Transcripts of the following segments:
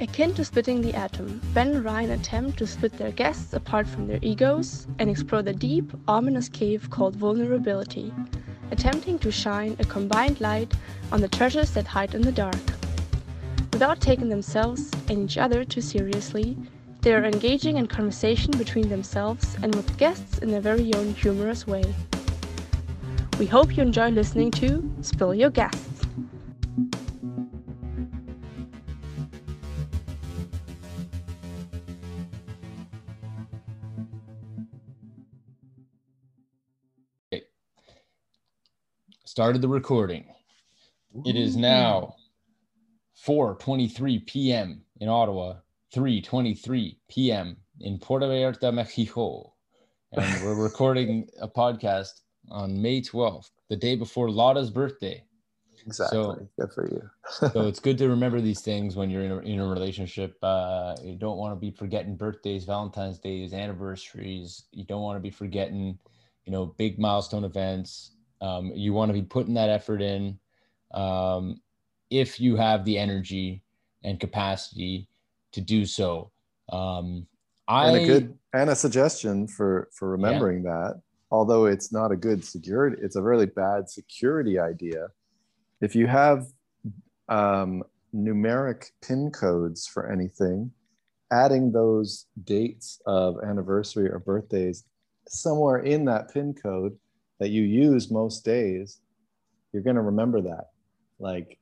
Akin to splitting the atom, Ben and Ryan attempt to split their guests apart from their egos and explore the deep, ominous cave called vulnerability, attempting to shine a combined light on the treasures that hide in the dark. Without taking themselves and each other too seriously, they are engaging in conversation between themselves and with guests in their very own humorous way. We hope you enjoy listening to Spill Your Guests. Started the recording. It is now 4:23 p.m. in Ottawa, 3:23 p.m. in Puerto Vallarta, Mexico, and we're recording a podcast on May 12th, the day before Lotta's birthday. Exactly. So, good for you. so it's good to remember these things when you're in a, in a relationship. Uh, you don't want to be forgetting birthdays, Valentine's days, anniversaries. You don't want to be forgetting, you know, big milestone events um, you want to be putting that effort in um, if you have the energy and capacity to do so. Um, I, and a good and a suggestion for for remembering yeah. that, although it's not a good security, it's a really bad security idea. If you have um, numeric pin codes for anything, adding those dates of anniversary or birthdays somewhere in that pin code that you use most days, you're going to remember that. Like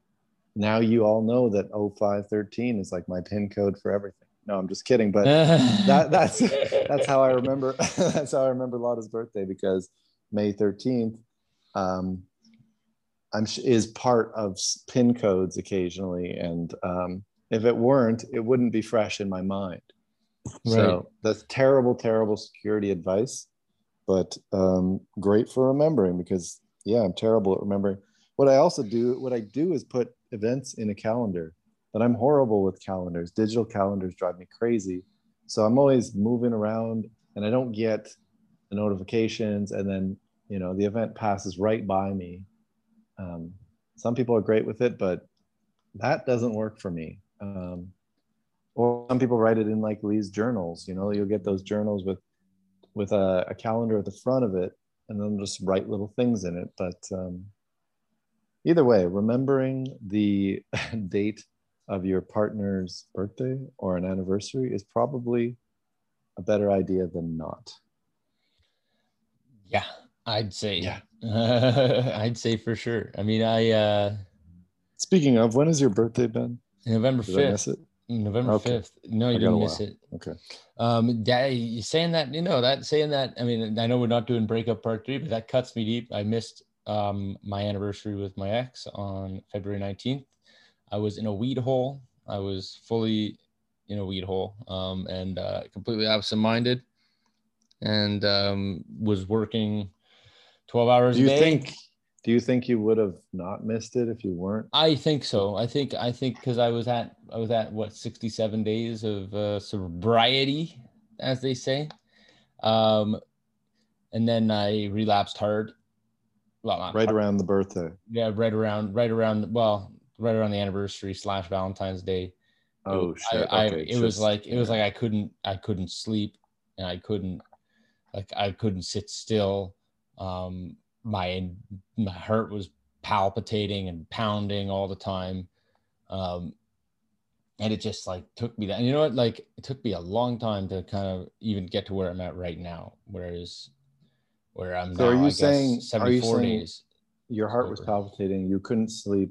now you all know that 0513 is like my pin code for everything. No, I'm just kidding. But that, that's, that's how I remember. that's how I remember Lotta's birthday because May 13th um, I'm, is part of pin codes occasionally. And um, if it weren't, it wouldn't be fresh in my mind. Right. So that's terrible, terrible security advice but um, great for remembering because yeah, I'm terrible at remembering. What I also do, what I do is put events in a calendar, but I'm horrible with calendars. Digital calendars drive me crazy. So I'm always moving around and I don't get the notifications and then, you know, the event passes right by me. Um, some people are great with it, but that doesn't work for me. Um, or some people write it in like Lee's journals, you know, you'll get those journals with with a, a, calendar at the front of it and then just write little things in it. But um, either way, remembering the date of your partner's birthday or an anniversary is probably a better idea than not. Yeah, I'd say. Yeah. I'd say for sure. I mean, I. uh Speaking of, when is your birthday, Ben? November 5th. November fifth. Okay. No, you I didn't miss it. Okay. Um, you saying that you know that saying that. I mean, I know we're not doing breakup part three, but that cuts me deep. I missed um my anniversary with my ex on February nineteenth. I was in a weed hole. I was fully in a weed hole, um, and uh, completely absent-minded, and um, was working twelve hours Do you a day. Think- do you think you would have not missed it if you weren't? I think so. I think I think because I was at I was at what 67 days of uh, sobriety, as they say, um, and then I relapsed hard. Well, right hard. around the birthday. Yeah, right around right around well right around the anniversary slash Valentine's Day. Oh shit! I, okay, it just, was like it was like I couldn't I couldn't sleep and I couldn't like I couldn't sit still. Um, my my heart was palpitating and pounding all the time. Um and it just like took me that and you know what? Like it took me a long time to kind of even get to where i'm at right now whereas where i'm so now, are you I saying 74 are you saying days your heart was palpitating you couldn't sleep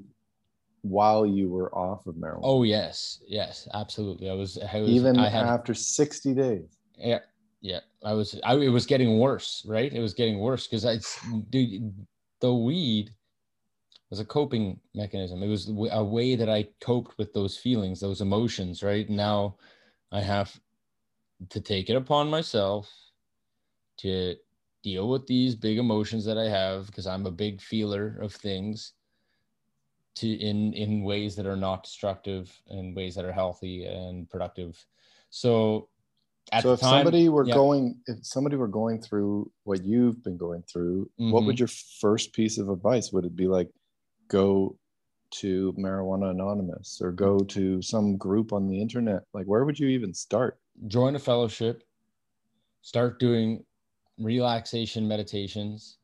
while you were off of marijuana? Oh yes yes absolutely i was, I was even I had, after 60 days? Yeah yeah i was I, it was getting worse right? It was getting worse because i dude the weed was a coping mechanism. It was a way that i coped with those feelings those emotions right? Now i have to take it upon myself to deal with these big emotions that i have because i'm a big feeler of things to in in ways that are not destructive and ways that are healthy and productive. So so if time, somebody were yeah. going if somebody were going through what you've been going through mm-hmm. what would mm-hmm. your first piece of advice? Would it be like go to marijuana anonymous or go to some group on the internet? Like where would you even start? Join a fellowship. Start doing relaxation meditations.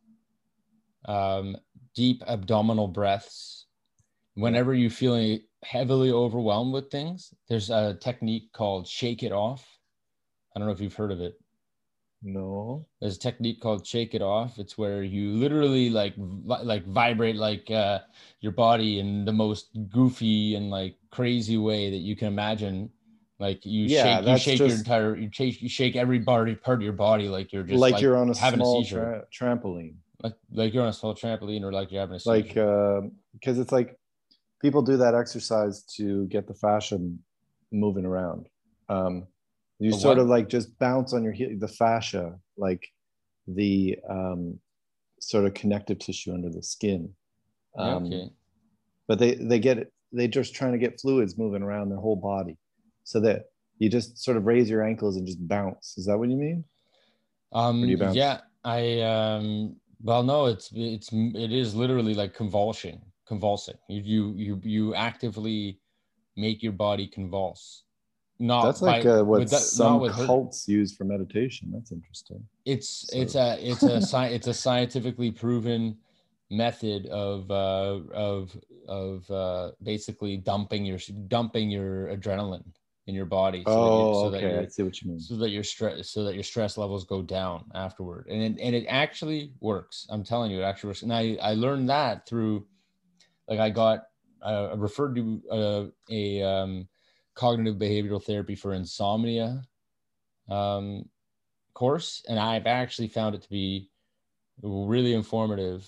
Um, deep abdominal breaths. Whenever you're feeling heavily overwhelmed with things there's a technique called shake it off i don't know if you've heard of it. No. There's a technique called shake it off. It's where you literally like vi- like vibrate like uh, your body in the most goofy and like crazy way that you can imagine. Like you Yeah, shake you shake your entire you shake you shake every body part of your body like you're just like, you're on a having small a seizure. tra- trampoline. Like like you're on a small trampoline or like you're having a seizure. like uh, because it's like people do that exercise to get the fascia moving around. Um you The sort what? of like just bounce on your heel the fascia like the um sort of connective tissue under the skin um, okay but they they get it they just trying to get fluids moving around their whole body so that you just sort of raise your ankles and just bounce is that what you mean Um, you yeah, I um, well, no, it's it's it is literally like convulsion, convulsing. You you you you actively make your body convulse. Not that's like by- uh, what with that- some not with hurt- cults use for meditation. That's interesting. It's So- it's a it's a sci- it's a scientifically proven method of uh, of of uh, basically dumping your dumping your adrenaline in your body. so that you- oh so that okay. you're- i see what you mean. so that your stress so that your stress levels go down afterward. And it, and it actually works. I'm telling you it actually works. And i i learned that through like i got uh, referred to uh, a um, cognitive behavioral therapy for insomnia um, course and i've actually found it to be really informative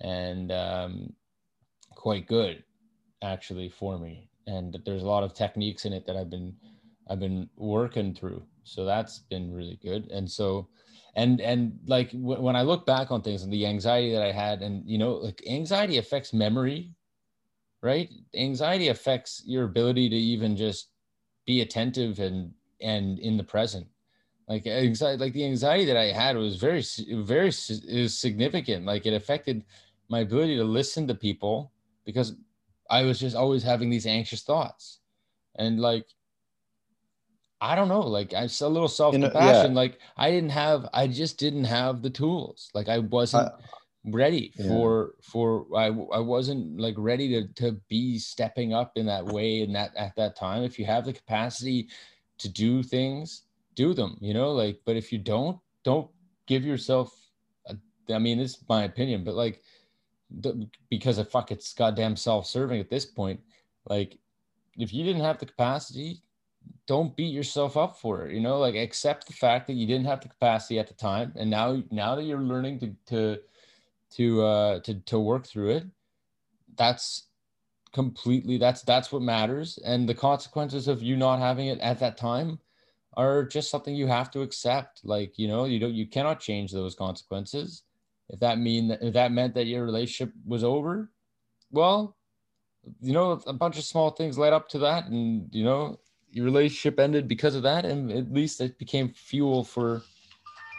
and um, quite good actually for me and there's a lot of techniques in it that i've been I've been working through. So that's been really good. And so, and and like w- when I look back on things and the anxiety that I had, and you know, like anxiety affects memory, right? Anxiety affects your ability to even just be attentive and and in the present. Like anxiety, like the anxiety that I had was very very is significant. Like it affected my ability to listen to people because I was just always having these anxious thoughts, and like I don't know, like I'm a little self compassion. Like I didn't have, I just didn't have the tools. Like I wasn't ready yeah. for for I I wasn't like ready to to be stepping up in that way and that at that time. If you have the capacity to do things, do them. You know, like but if you don't, don't give yourself. A, I mean, this is my opinion, but like the, because of fuck, it's goddamn self serving at this point. Like if you didn't have the capacity don't beat yourself up for it you know like accept the fact that you didn't have the capacity at the time and now now that you're learning to to to uh to to work through it. That's completely that's that's what matters. And the consequences of you not having it at that time are just something you have to accept. Like you know you don't you cannot change those consequences. If that mean that if that meant that your relationship was over well you know a bunch of small things led up to that. And you know your relationship ended because of that. And at least it became fuel for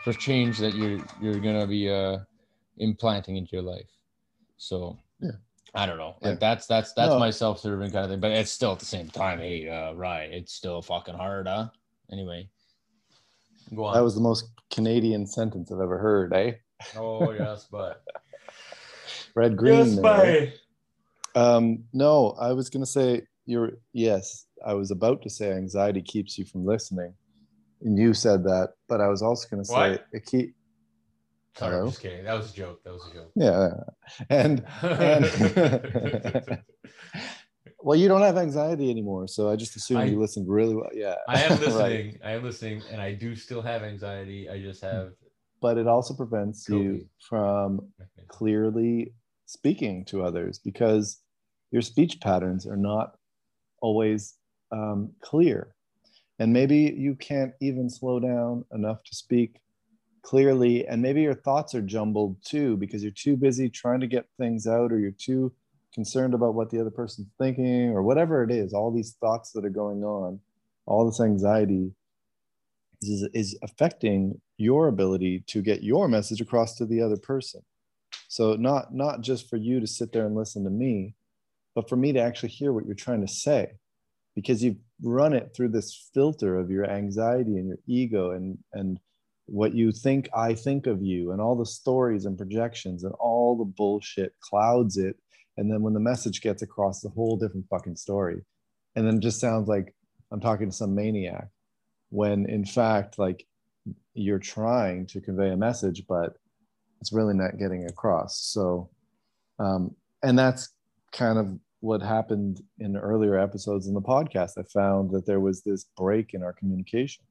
for change that you're you're gonna be uh implanting into your life so Yeah. i don't know Yeah. that's that's that's No. my self-serving kind of thing but it's still at the same time hey uh right it's still fucking hard huh anyway go on That was the most Canadian sentence I've ever heard, eh? oh yes but Red Green. yes there, eh? but Um, no, I was gonna say you're yes. I was about to say anxiety keeps you from listening, and you said that, but I was also gonna say What? it keep sorry Hello? i'm just kidding that was a joke that was a joke yeah, and and well, you don't have anxiety anymore, so I just assumed I- you listened really well. Yeah, I am Right. listening. I am listening, and I do still have anxiety. I just have But it also prevents you from clearly speaking to others because your speech patterns are not always um, clear. And maybe you can't even slow down enough to speak clearly. And maybe your thoughts are jumbled too because you're too busy trying to get things out or you're too concerned about what the other person's thinking or whatever it is. All these thoughts that are going on, all this anxiety is, is affecting your ability to get your message across to the other person so not not just for you to sit there and listen to me but for me to actually hear what you're trying to say because you've run it through this filter of your anxiety and your ego and and what you think I think of you and all the stories and projections and all the bullshit clouds it. And then when the message gets across, the whole different fucking story. And then it just sounds like I'm talking to some maniac when in fact, like you're trying to convey a message, but it's really not getting across. So, um, and that's kind of what happened in earlier episodes in the podcast. I found that there was this break in our communication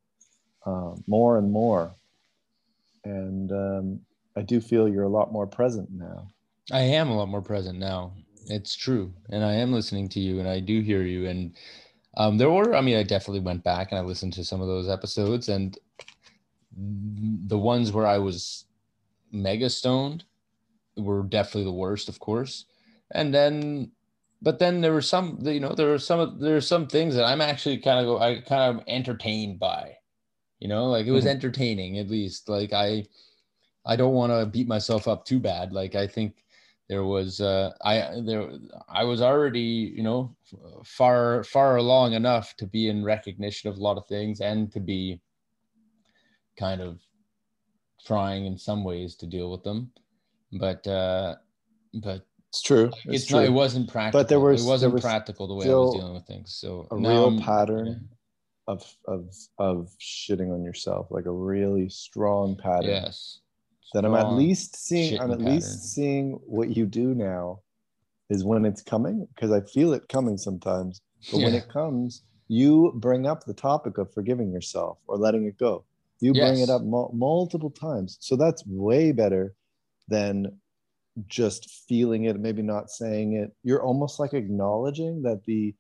uh, more and more and um, I do feel you're a lot more present now. I am a lot more present now. It's true, and I am listening to you, and I do hear you. And um, there were, I mean, I definitely went back and I listened to some of those episodes, and the ones where I was mega stoned were definitely the worst, of course. And then, but then there were some, you know, there were some, there are some things that I'm actually kind of, I kind of entertained by you know like it was mm-hmm. entertaining at least like i i don't want to beat myself up too bad like i think there was uh i there i was already you know far far along enough to be in recognition of a lot of things and to be kind of trying in some ways to deal with them but uh but it's true it's, it's true. not it wasn't practical but there was it wasn't was practical the way i was dealing with things so a real pattern of of of shitting on yourself, like a really strong pattern. Yes. That I'm at least seeing. I'm at pattern. least seeing what you do now, is when it's coming because I feel it coming sometimes. But yeah. when it comes, you bring up the topic of forgiving yourself or letting it go. You yes. bring it up mu- multiple times, so that's way better than just feeling it, maybe not saying it. You're almost like acknowledging that the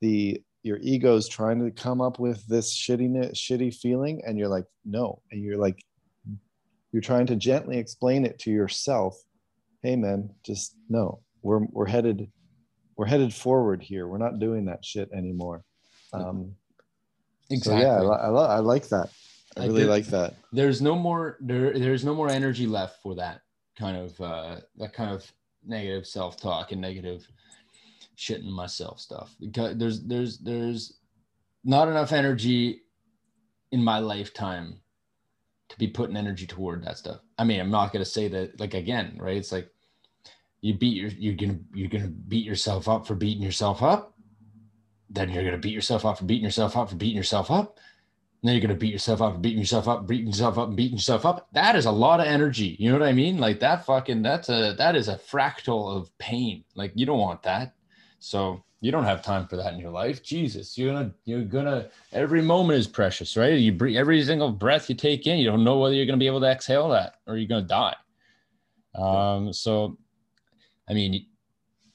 the your ego is trying to come up with this shitty shitty feeling and you're like no. And you're like you're trying to gently explain it to yourself. Hey man just no. We're we're headed we're headed forward here. We're not doing that shit anymore. Um exactly so yeah I, I, I like that. I really like that. there's no more there there's no more energy left for that kind of uh that kind of negative self-talk and negative shitting myself stuff because there's there's there's not enough energy in my lifetime to be putting energy toward that stuff. I mean, I'm not gonna say that like again, right? It's like you beat your you're gonna you're gonna beat yourself up for beating yourself up. Then you're gonna beat yourself up for beating yourself up for beating yourself up. And then you're gonna beat yourself up for beating yourself up, beating yourself up, and beating yourself up. That is a lot of energy. You know what I mean? Like that fucking that's a that is a fractal of pain. Like you don't want that. So you don't have time for that in your life. Jesus, you're gonna you're gonna every moment is precious, right? You breathe every single breath you take in, you don't know whether you're gonna be able to exhale that or you're gonna die. Um, so I mean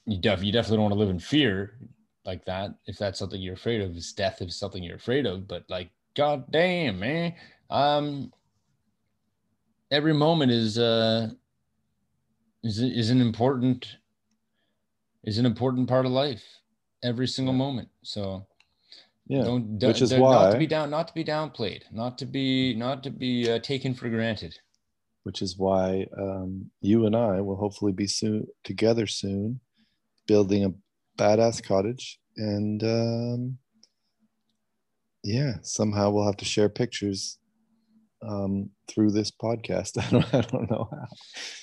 you, def, you definitely don't want to live in fear like that. If that's something you're afraid of, is death is something you're afraid of, but like god damn, man. Um every moment is uh is is an important is an important part of life every single moment. So yeah don't, which is why not to be down not to be downplayed not to be not to be uh, taken for granted. Which is why um, you and i will hopefully be soon together soon building a badass cottage and um, yeah somehow we'll have to share pictures um, through this podcast. I don't, I don't know how.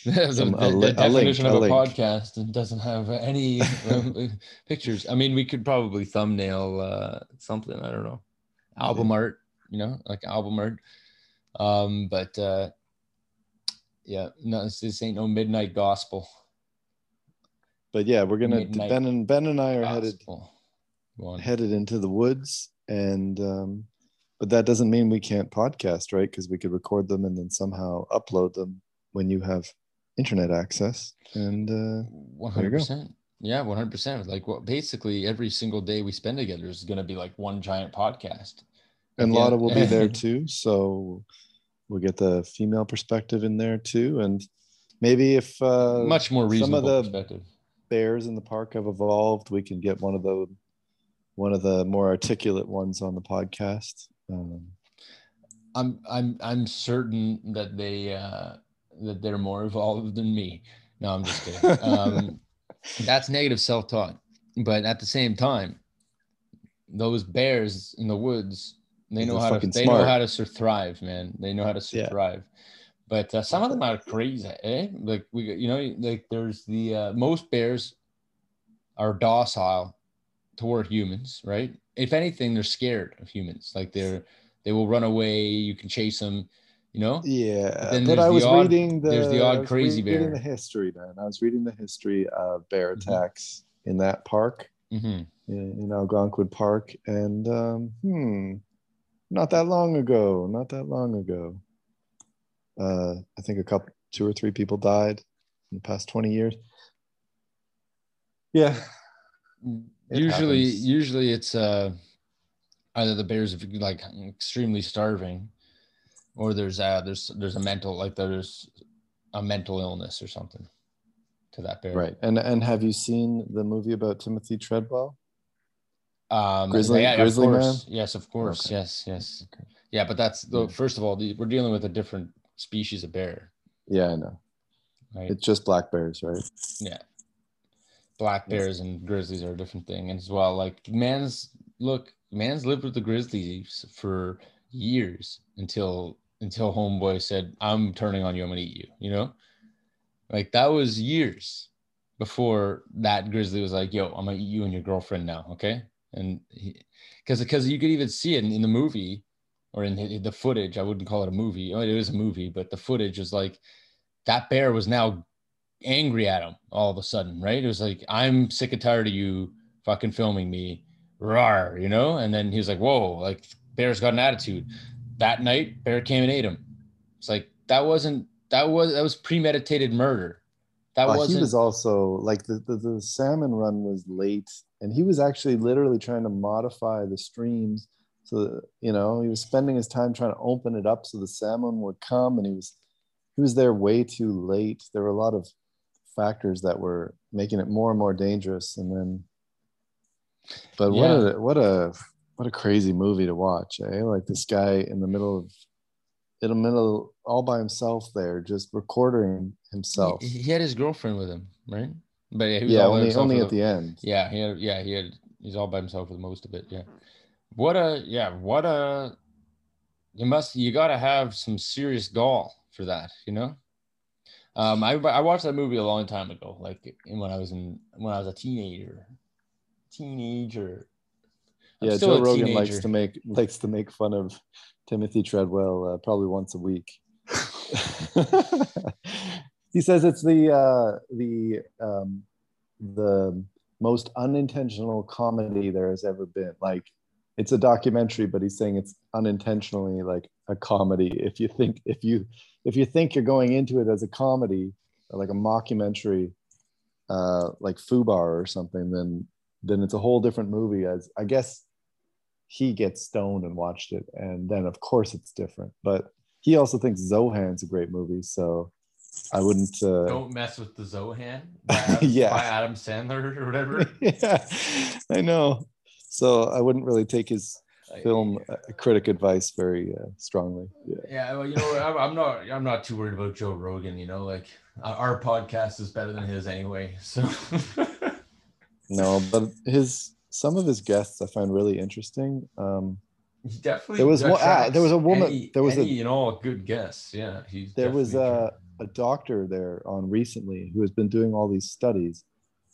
the, Some, the, the definition link, of a, a podcast and doesn't have any um, pictures. I mean, we could probably thumbnail uh, something. I don't know, album yeah. art. You know, like album art. Um, but uh, yeah, no, this ain't no midnight gospel. But yeah, we're gonna midnight Ben and Ben and I are gospel. headed headed into the woods and um, but that doesn't mean we can't podcast right? Because we could record them and then somehow upload them when you have internet access and uh 100% yeah 100% like what basically every single day we spend together is going to be like one giant podcast. And Lada will be there too so we'll get the female perspective in there too. And maybe if uh much more reasonable some of the bears in the park have evolved we can get one of the one of the more articulate ones on the podcast um, I'm I'm I'm certain that they uh, that they're more evolved than me. No, I'm just kidding. Um, that's negative self-talk. but at the same time, those bears in the woods, they know They're how to they know how to thrive, man. They know how to Yeah. thrive. But uh, some of them are crazy, eh? Like we, you know, like there's the uh, most bears are docile toward humans, right? If anything, they're scared of humans. Like they're they will run away. You can chase them, you know. Yeah, then but there's I the was odd- reading the there's the odd I was crazy reading bear. the history, man. I was reading the history of bear Mhm. attacks in that park hmm in, in Algonquin Park, and um, hmm, not that long ago, not that long ago. Uh, I think a couple, two or three people died in the past twenty years. Yeah, It usually happens. usually it's uh either the bears are like extremely starving or there's uh there's there's a mental like there's a mental illness or something to that bear right. And and have you seen the movie about Timothy Treadwell? um Grizzly- yeah, grizzly of man? yes of course Okay. yes yes Okay. yeah but that's the first of all the, we're dealing with a different species of bear Yeah, I know. right It's just black bears, right? yeah black bears and grizzlies are a different thing and as well. Like man's look man's lived with the grizzlies for years until until homeboy said i'm turning on you. I'm gonna eat you you know? Like that was years before that grizzly was like yo i'm gonna eat you and your girlfriend now okay? And because because you could even see it in, in the movie or in the, the footage. I wouldn't call it a movie. Oh, was a movie but the footage was like that bear was now angry at him all of a sudden, right? It was like, I'm sick and tired of you fucking filming me. Rar, you know? And then he was like, Whoa, like Bear's got an attitude. That night, Bear came and ate him. It's like that wasn't that was that was premeditated murder. That Uh, wasn't he was also like the, the the salmon run was late, and he was actually literally trying to modify the streams. So you know he was spending his time trying to open it up so the salmon would come, and he was he was there way too late. There were a lot of factors that were making it more and more dangerous, and then. But what Yeah. a what a what a crazy movie to watch, eh? Like this guy in the middle of in the middle all by himself there, just recording himself. he, he had his girlfriend with him, right? But yeah, he was yeah, only only at the end. Yeah, he had, yeah, he had he's all by himself for the most of it. Yeah. What a yeah, what a you must you gotta have some serious gall for that, you know? Um I I watched that movie a long time ago, like in- when I was in when I was a teenager. Teenager. I'm yeah, still Joe a Rogan likes teenager. to make likes to make fun of Timothy Treadwell uh, probably once a week. he says it's the uh, the um, the most unintentional comedy there has ever been. Like it's a documentary, but he's saying it's unintentionally like a comedy. If you think if you if you think you're going into it as a comedy like a mockumentary, uh, like Fubar or something, then then it's a whole different movie. As I guess he gets stoned and watched it, and then of course it's different. But he also thinks Zohan's a great movie, so I wouldn't. Uh, Don't mess with the Zohan Yeah. by Adam Sandler or whatever. yeah, I know. So I wouldn't really take his film uh, critic advice very uh, strongly. Yeah. Yeah, well, you know, I'm, not. I'm not too worried about Joe Rogan. You know, like uh, our podcast is better than his anyway. So No, but his some of his guests I find really interesting. Um, he definitely. There was one- ah, there was a woman- Any, there was a- any and all good guests. Yeah, he's. there was a, a doctor there on recently who has been doing all these studies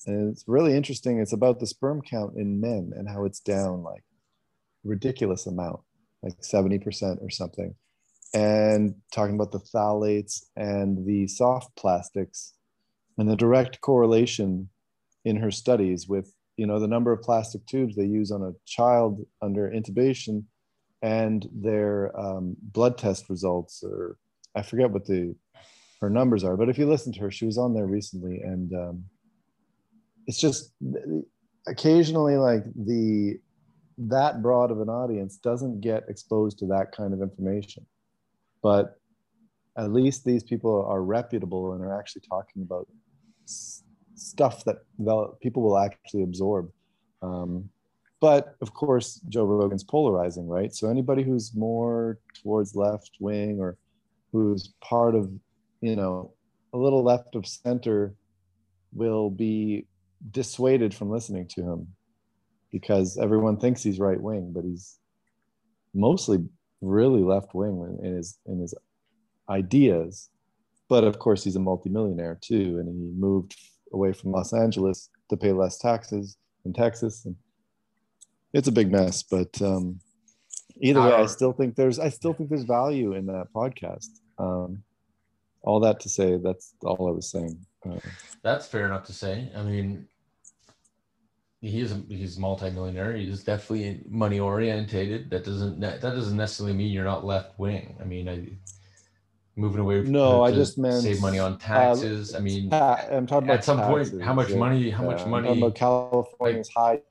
and it's really interesting it's about the sperm count in men and how it's down like ridiculous amount like 70% or something. And talking about the phthalates and the soft plastics and the direct correlation in her studies with you know the number of plastic tubes they use on a child under intubation and their um, blood test results or i forget what the her numbers are but if you listen to her she was on there recently and um, it's just occasionally like the that broad of an audience doesn't get exposed to that kind of information. But at least these people are reputable and are actually talking about s- stuff that people will actually absorb. Um, but of course joe rogan's polarizing right? So anybody who's more towards left wing or who's part of you know a little left of center will be dissuaded from listening to him because everyone thinks he's right wing, but he's mostly really left wing in his in his ideas. But of course, he's a multimillionaire too, and he moved away from Los Angeles to pay less taxes in Texas, and it's a big mess. But um, either way, I still think there's I still think there's value in that podcast. Um, all that to say, that's all I was saying. Uh, that's fair enough to say. I mean, he is a, he's multimillionaire. He's definitely money orientated. That doesn't that doesn't necessarily mean you're not left wing. I mean, I moving away. From, no, I just meant save money on uh, taxes. Uh, I mean, I'm talking about at some taxes, point how much yeah. money how much Yeah, money I'm talking about California's high.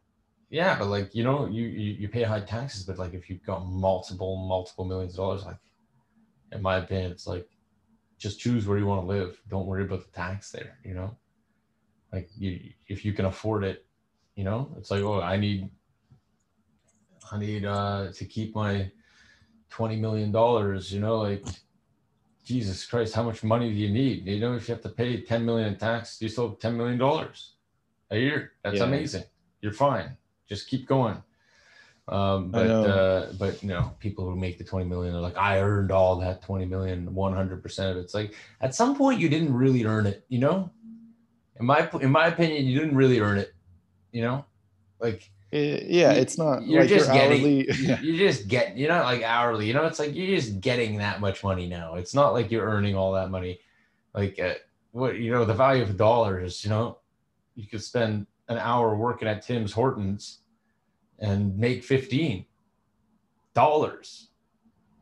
Yeah, but like you know, you, you you pay high taxes, but like if you've got multiple multiple millions of dollars, like in my opinion, it's like just choose where you want to live. Don't worry about the tax there. You know, like you if you can afford it, you know, it's like oh I need I need uh to keep my twenty million dollars. You know, like Jesus Christ, how much money do you need? You know, if you have to pay ten million in tax, you still have ten million dollars a year. That's Yeah. amazing. You're fine just keep going. Um, but uh, but you know, people who make the 20 million are like, I earned all that 20 million, 100 percent of it. It's like at some point you didn't really earn it, you know. In my in my opinion, you didn't really earn it, you know. Like Eh, Yeah, you- it's not You're like just you're getting. hourly. you- You're just getting. You're not like hourly. You know, it's like you're just getting that much money now. It's not like you're earning all that money. Like uh, what you know, the value of a dollar is. You know, you could spend an hour working at Tim's Hortons and make fifteen dollars.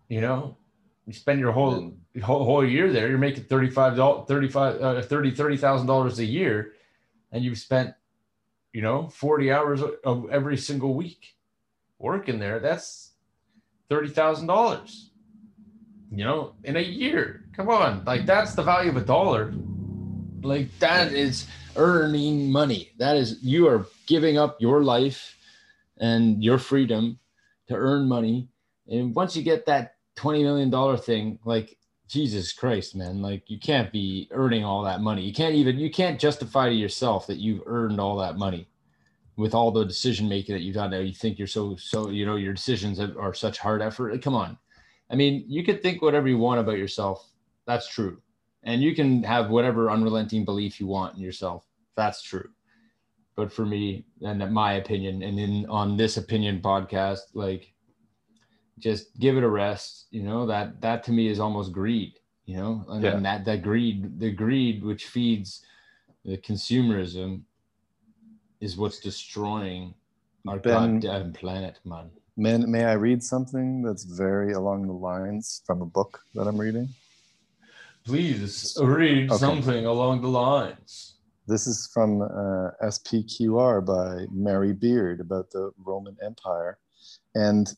You know, you spend your whole And- whole, whole year there. You're making thirty five dollars, thirty five, uh, thirty thirty thousand dollars a year, and you've spent, you know, forty hours of every single week working there. That's thirty thousand dollars. You know, in a year. Come on, like that's the value of a dollar. Like that is earning money. That is you are giving up your life and your freedom to earn money. And once you get that twenty million dollar thing, like Jesus Christ, man, like you can't be earning all that money. You can't even you can't justify to yourself that you've earned all that money with all the decision making that you've done. Now you think you're so so you know your decisions are are such hard effort. Come on, I mean you could think whatever you want about yourself. That's true, and you can have whatever unrelenting belief you want in yourself. That's true. But for me, and my opinion, and in on this opinion podcast, like just give it a rest. You know that that to me is almost greed. You know, and then that that greed, the greed which feeds the consumerism, is what's destroying our Ben- goddamn planet, man. May, may I read something that's very along the lines from a book that I'm reading? Please read Okay. something along the lines. This is from uh, SPQR by Mary Beard about the Roman Empire. And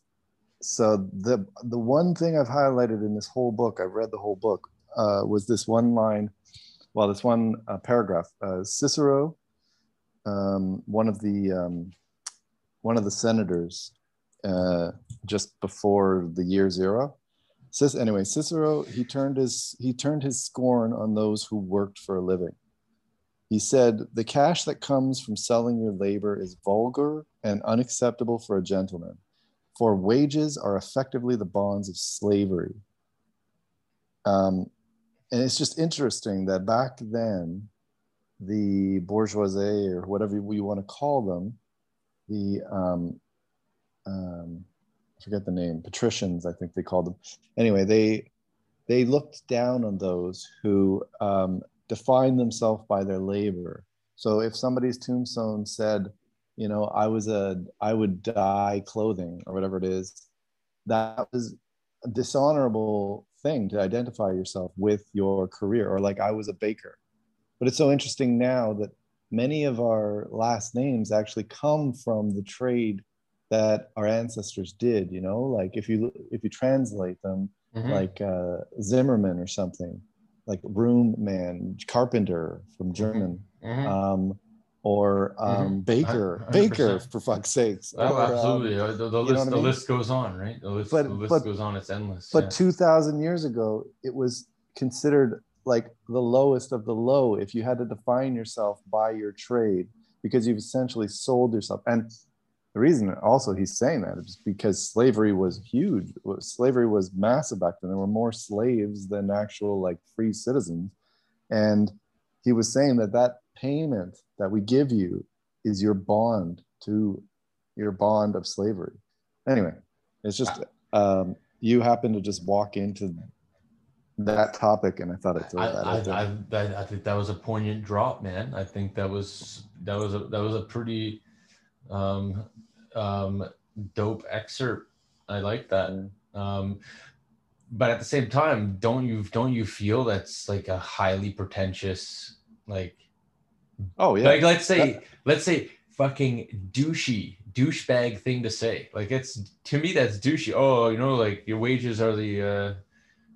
so the the one thing I've highlighted in this whole book, I've read the whole book, uh, was this one line, well, this one uh, paragraph. Uh, Cicero, um, one of the um, one of the senators, uh, just before the year zero. says anyway, Cicero he turned his he turned his scorn on those who worked for a living. He said, The cash that comes from selling your labor is vulgar and unacceptable for a gentleman, for wages are effectively the bonds of slavery. Um, and it's just interesting that back then, the bourgeoisie, or whatever we want to call them, the, um, um, I forget the name, patricians, I think they called them. Anyway, they, they looked down on those who um, define themselves by their labor. So if somebody's tombstone said, you know, I was a, I would dye clothing or whatever it is, that was a dishonorable thing to identify yourself with your career, or like I was a baker. But it's so interesting now that many of our last names actually come from the trade that our ancestors did. You know, like if you if you translate them, Mhm. like uh, Zimmerman or something, like room man, carpenter from German, Mhm. um, or um, Mhm. Baker, Baker 100%. for fuck's sakes. Oh, or, um, absolutely. Uh, the the list, what I the mean? list goes on, right? The list, But- the list but- goes on. It's endless. but yeah. 2,000 years ago, it was considered like the lowest of the low if you had to define yourself by your trade, because you've essentially sold yourself. And the reason also he's saying that is because slavery was huge. Slavery was massive back then. There were more slaves than actual like free citizens. And he was saying that that payment that we give you is your bond to your bond of slavery. Anyway, it's just um, you happen to just walk into that topic, and I thought I'd throw I, that I, out there. I, I, I think that was a poignant drop, man. I think that was that was a that was a pretty um, um, dope excerpt. I like that. Um, but at the same time, don't you don't you feel that's like a highly pretentious like oh yeah, like let's say let's say fucking douchey douchebag thing to say. Like it's to me that's douchey. Oh, you know, like your wages are the uh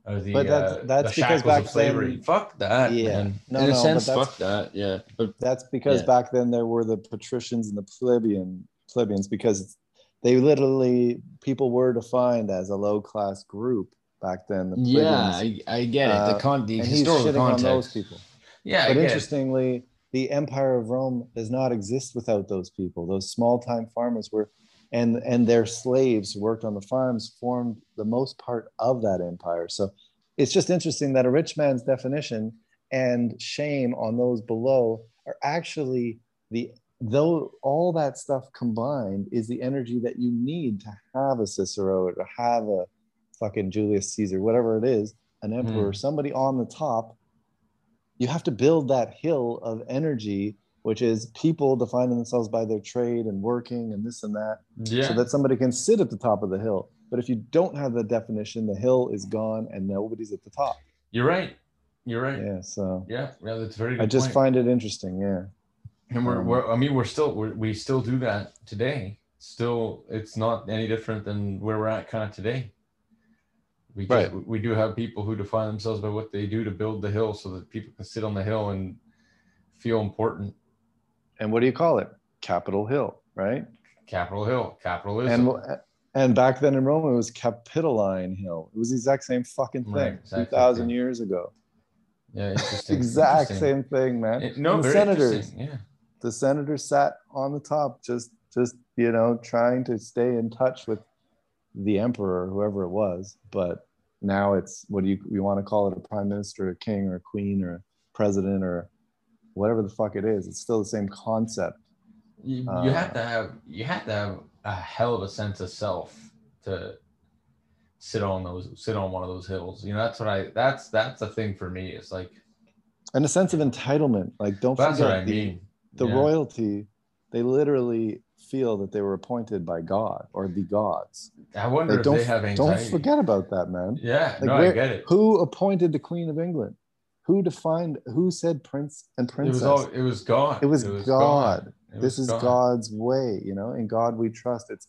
are the But that's- uh, that's the because back of slavery. then- fuck that, Yeah. man. No, In no, a sense, fuck that. Yeah. But that's because Yeah. back then there were the patricians and the plebeian plebeians because they literally people were defined as a low class group back then. The yeah. I, I get it. Uh, The con the and he's historical shitting context. on those people. Yeah, I but get it. interestingly, the Empire of Rome does not exist without those people. Those small time farmers were, and and their slaves worked on the farms formed the most part of that empire. So it's just interesting that a rich man's definition and shame on those below are actually the though all that stuff combined is the energy that you need to have a Cicero or to have a fucking Julius Caesar, whatever it is, an hmm. emperor, somebody on the top you have to build that hill of energy which is people defining themselves by their trade and working and this and that yeah. so that somebody can sit at the top of the hill but if you don't have the definition the hill is gone and nobody's at the top You're right. You're right. Yeah, yeah so yeah, that's a very good. i just point. find it interesting yeah and we're, um, we're I mean we're still we're, we still do that today. Still, it's not any different than where we're at kind of today. We just, Right. we do have people who define themselves by what they do to build the hill, so that people can sit on the hill and feel important. and what do you call it capitol hill right Capitol Hill, capitalism. and and back then in rome it was capitoline hill it was the exact same fucking thing Right, exact same 2000 thing. years ago yeah, interesting. exact interesting. same thing man It- no, very senators. Yeah. the senator sat on the top just just you know trying to stay in touch with the emperor whoever it was but now it's what do you you want to call it a prime minister a king or a queen or a president or whatever the fuck it is it's still the same concept You, you Uh, have to have you have to have a hell of a sense of self to sit on those sit on one of those hills. You know, that's what I that's that's the thing for me. It's like and a sense of entitlement like don't forget I the, mean. the Yeah. royalty they literally feel that they were appointed by god or the gods I wonder Like, if don't they have anxiety. don't forget about that man Yeah, Like, no, where- I get it. Who appointed the Queen of England? Who defined? Who said prince and It princess? was all it was God. It was God. It this was is God's way, you know. In God we trust. It's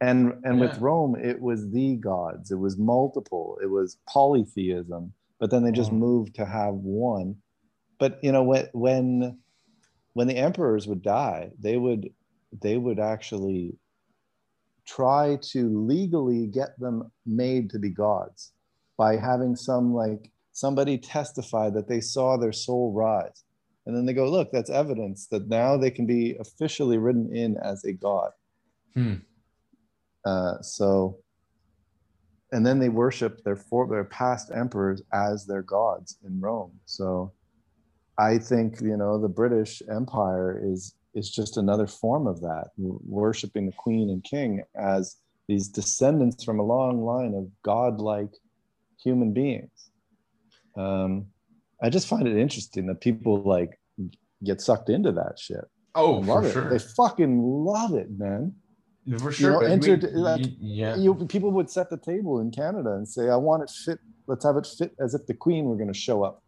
and and with Rome, it was the gods. It was multiple. It was polytheism. But then they just Mm. moved to have one. But you know when when when the emperors would die, they would they would actually try to legally get them made to be gods by having some like somebody testify that they saw their soul rise. And then they go look that's evidence that now they can be officially written in as a god. Hmm. uh, so and then they worship their for their past emperors as their gods in rome. So i think you know the british empire is is just another form of that worshiping the queen and king as these descendants from a long line of godlike human beings um, i just find it interesting that people like get sucked into that shit Oh, love for it sure. they fucking love it man for sure. know, but we- entered- like, yeah. you people would set the table in Canada and say, "I want it fit. Let's have it fit as if the Queen were going to show up."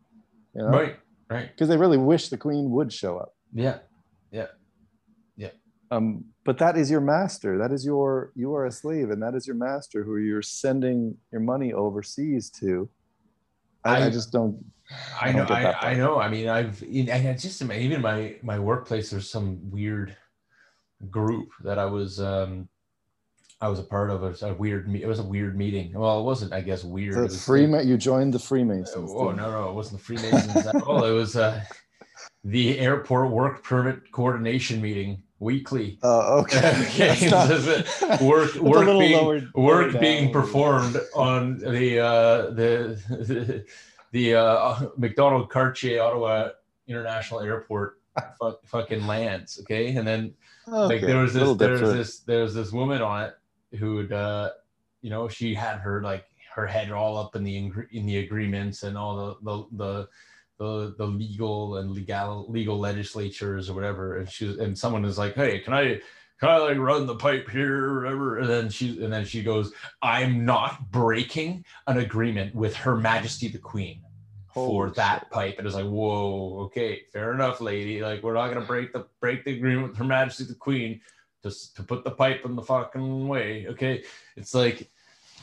You know, right. Right. because they really wish the Queen would show up. Yeah, yeah. Um, but that is your master. That is your you are a slave, and that is your master who you're sending your money overseas to. I, I I- just don't. I I know. I, I know. I mean, I've in- I just even my my workplace. There's some weird group that I was um I was a part of. It was a weird. me- It was a weird meeting. Well, it wasn't. I guess weird. The Freema, you joined the Freemasons. Oh no, no, it wasn't the Freemasons at all. It was uh, the airport work permit coordination meeting weekly. Oh, okay. Okay, not- work work being lower- work lower being performed on the uh, the the uh, Macdonald Cartier Ottawa International Airport fu- fucking lands. Okay, and then like there was this little there was this there was this woman on it who'd uh you know she had her like her head all up in the in the agreements and all the the the the, the legal and legal legal legislatures or whatever and she was, and someone is like hey can i can i like run the pipe here or whatever and then she and then she goes i'm not breaking an agreement with her majesty the queen for Holy that shit. pipe. And it's like, whoa, okay, fair enough, lady. Like, we're not gonna break the break the agreement with Her Majesty the Queen just to put the pipe in the fucking way. Okay, it's like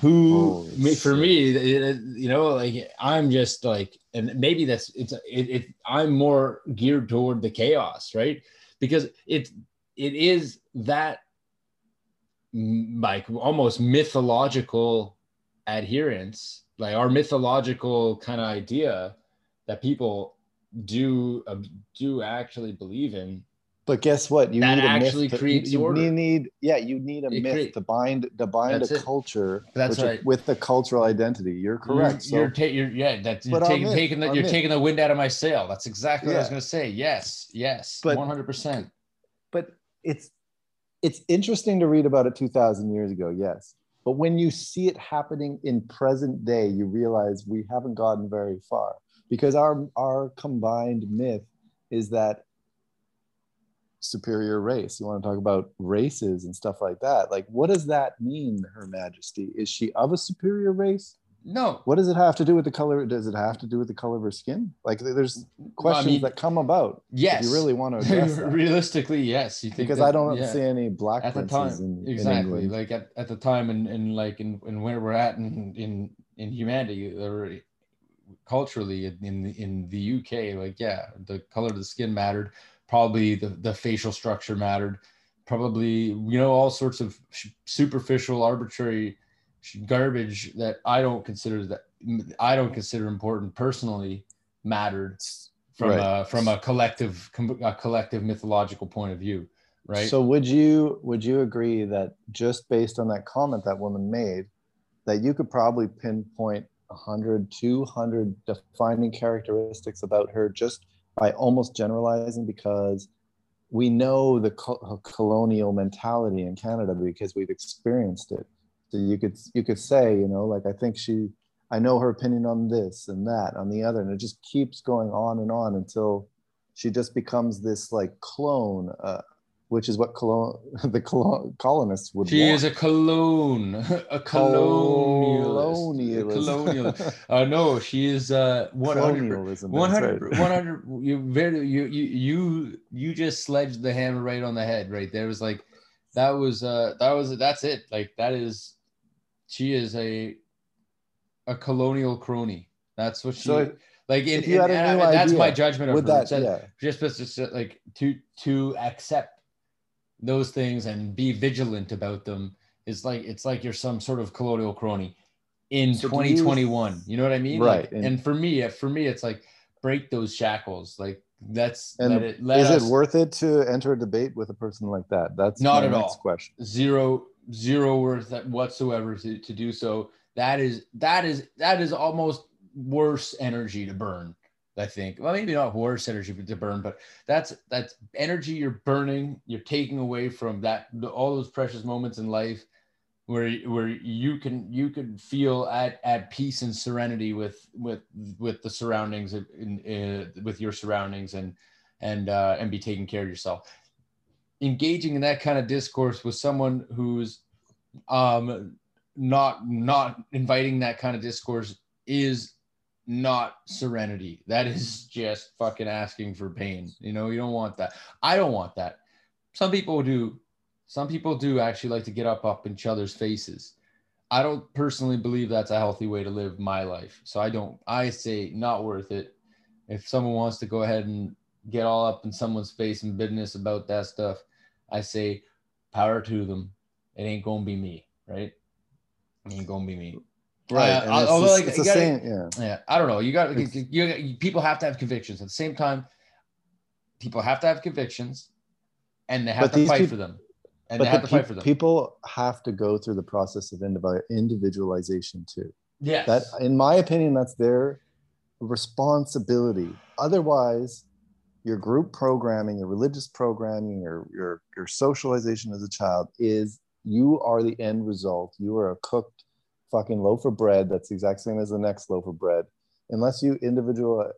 who Holy for shit. me, you know, like I'm just like, and maybe that's it's it, it. I'm more geared toward the chaos, right? Because it it is that like almost mythological adherence, like our mythological kind of idea that people do uh, do actually believe in. But guess what? You That need a actually myth. to- creates you, you order. need, need yeah, you need a It myth create- to bind to bind That's a it. culture That's right. with the cultural identity. You're correct. You're, you're, ta- you're yeah, that's you're taking myth- taking the our you're myth- taking the wind out of my sail. That's exactly what I was gonna say. Yes, yes, one hundred percent. but it's it's interesting to read about it 2000 years ago yes but when you see it happening in present day you realize we haven't gotten very far because our our combined myth is that superior race. You want to talk about races and stuff like that. Like what does that mean her majesty? Is she of a superior race? No, what does it have to do with the color does it have to do with the color of her skin? Like there's questions mean, that come about yes, if you really want to address realistically, yes. You think because that- I don't yeah. see any black at the time in, in exactly. England. like at, at the time and, and like in, in where we're at in in, in humanity or culturally in in the, in the uk like yeah the color of the skin mattered probably the, the facial structure mattered probably you know all sorts of superficial arbitrary garbage that i don't consider that i don't consider important personally mattered from Right. a from a collective a collective mythological point of view right So would you would you agree that just based on that comment that woman made, that you could probably pinpoint 100, 200 defining characteristics about her just by almost generalizing because we know the co- colonial mentality in Canada because we've experienced it. So you could you could say, you know, like I think she I know her opinion on this and that on the other and it just keeps going on and on until she just becomes this like clone uh, which is what colon- the colon- colonists would She want. is a cologne, a colonialist. Colonialism. Colonial. Uh, no, she is uh, 100, Colonialism. 100, that's right. 100 you very you you you you just sledged the hammer right on the head right there It was like that was uh that was that's it like that is she is a a colonial crony that's what she So like in, in- and that's my judgment of her that, yeah. just just like to to accept those things and be vigilant about them is like it's like you're some sort of colonial crony in So do you- 2021 you, know what i mean Right, Like, and- and, for me for me it's like break those shackles like that's And let it let Is us it worth it to enter a debate with a person like that? That's Not at all. question. zero zero worth whatsoever to, to do so that is that is that is almost worse energy to burn i think. Well maybe not worse energy to burn but that's that's energy you're burning you're taking away from that all those precious moments in life where where you can you can feel at at peace and serenity with with with the surroundings in, in, with your surroundings and and uh and be taking care of yourself. Engaging in that kind of discourse with someone who's um not not inviting that kind of discourse is not serenity. That is just fucking asking for pain. You know you don't want that. I don't want that. Some people do. Some people do actually like to get up up in each other's faces. I don't personally believe that's a healthy way to live my life. So i don't i say not worth it. If someone wants to go ahead and get all up in someone's face and business about that stuff I say power to them. It ain't gonna be me, right? It ain't gonna be me. Right. Uh, it's, although, the- like, it's the gotta- same. Yeah. Yeah, I don't know. You got you, you, people have to have convictions. At the same time, people have to have convictions, and they have to fight for them, and they have the to fight for them. people have to go through the process of individualization too. yes. That, in my opinion, that's their responsibility. Otherwise, your group programming, your religious programming, your your your socialization as a child is you are the end result. You are a cooked fucking loaf of bread that's the exact same as the next loaf of bread. Unless you individualize